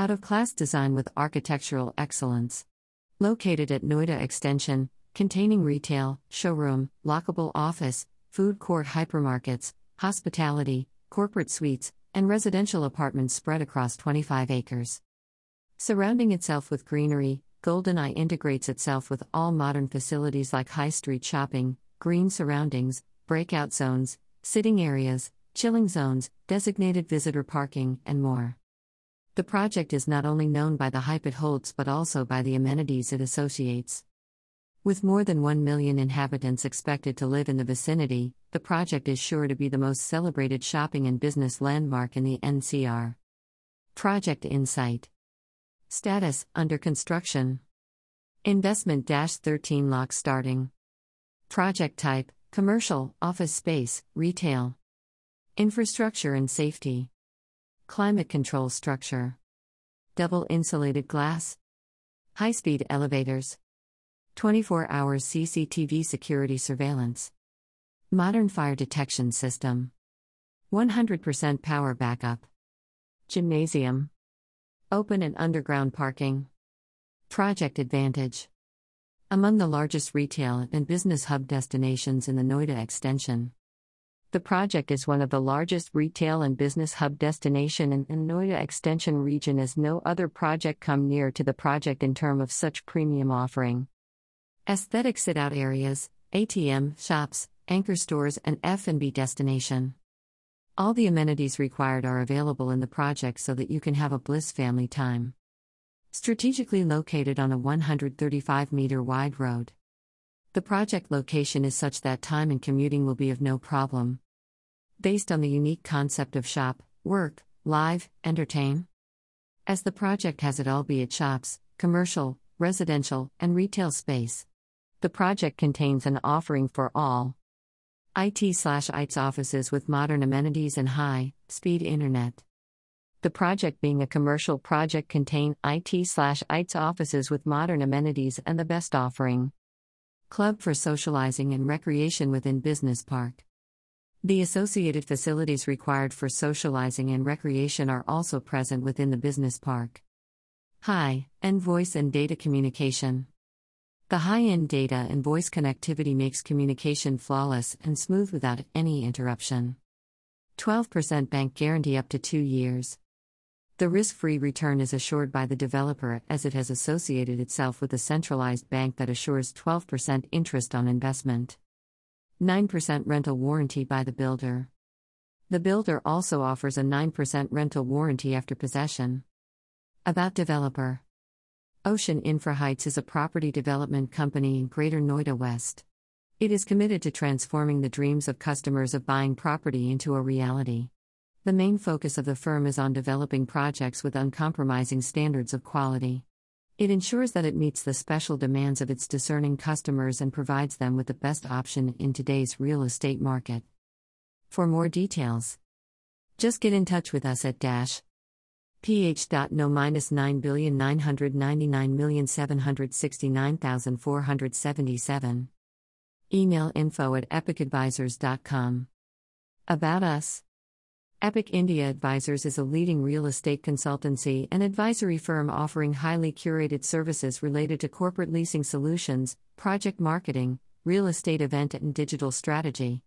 Out of class design with architectural excellence. Located at Noida Extension, containing retail, showroom, lockable office, food court hypermarkets, hospitality, corporate suites, and residential apartments spread across 25 acres. Surrounding itself with greenery, Golden-I integrates itself with all modern facilities like high street shopping, green surroundings, breakout zones, sitting areas, chilling zones, designated visitor parking, and more. The project is not only known by the hype it holds but also by the amenities it associates. With more than 1 million inhabitants expected to live in the vicinity, the project is sure to be the most celebrated shopping and business landmark in the NCR. Project Insight Status Under construction. Investment 13 lakh starting. Project type Commercial, office space, retail. Infrastructure and safety. Climate control structure. Double insulated glass. High speed elevators. 24 hours CCTV security surveillance. Modern fire detection system. 100% power backup. Gymnasium. Open and underground parking. Project Advantage. Among the largest retail and business hub destinations in the Noida extension. The project is one of the largest retail and business hub destination in Noida extension region as no other project come near to the project in term of such premium offering. Aesthetic sit-out areas, ATM, shops, anchor stores and F&B destination. All the amenities required are available in the project so that you can have a bliss family time. Strategically located on a 135 meter wide road. The project location is such that time and commuting will be of no problem. Based on the unique concept of shop, work, live, entertain. As the project has it all be it shops, commercial, residential, and retail space. The project contains an offering for all. IT slash ITS offices with modern amenities and high speed internet. The project being a commercial project contain IT slash ITS offices with modern amenities and the best offering. Club for socializing and recreation within Business Park. The associated facilities required for socializing and recreation are also present within the business park. High end voice and data communication. The high end data and voice connectivity makes communication flawless and smooth without any interruption. 12% bank guarantee up to two years. The risk free return is assured by the developer as it has associated itself with a centralized bank that assures 12% interest on investment. 9% rental warranty by the builder. The builder also offers a 9% rental warranty after possession. About developer Ocean Infra Heights is a property development company in Greater Noida West. It is committed to transforming the dreams of customers of buying property into a reality. The main focus of the firm is on developing projects with uncompromising standards of quality. It ensures that it meets the special demands of its discerning customers and provides them with the best option in today's real estate market. For more details, just get in touch with us at dash ph.no minus 9,999,769,477. Email info at epicadvisors.com. About us. Epoch India Advisors is a leading real estate consultancy and advisory firm offering highly curated services related to corporate leasing solutions, project marketing, real estate event, and digital strategy.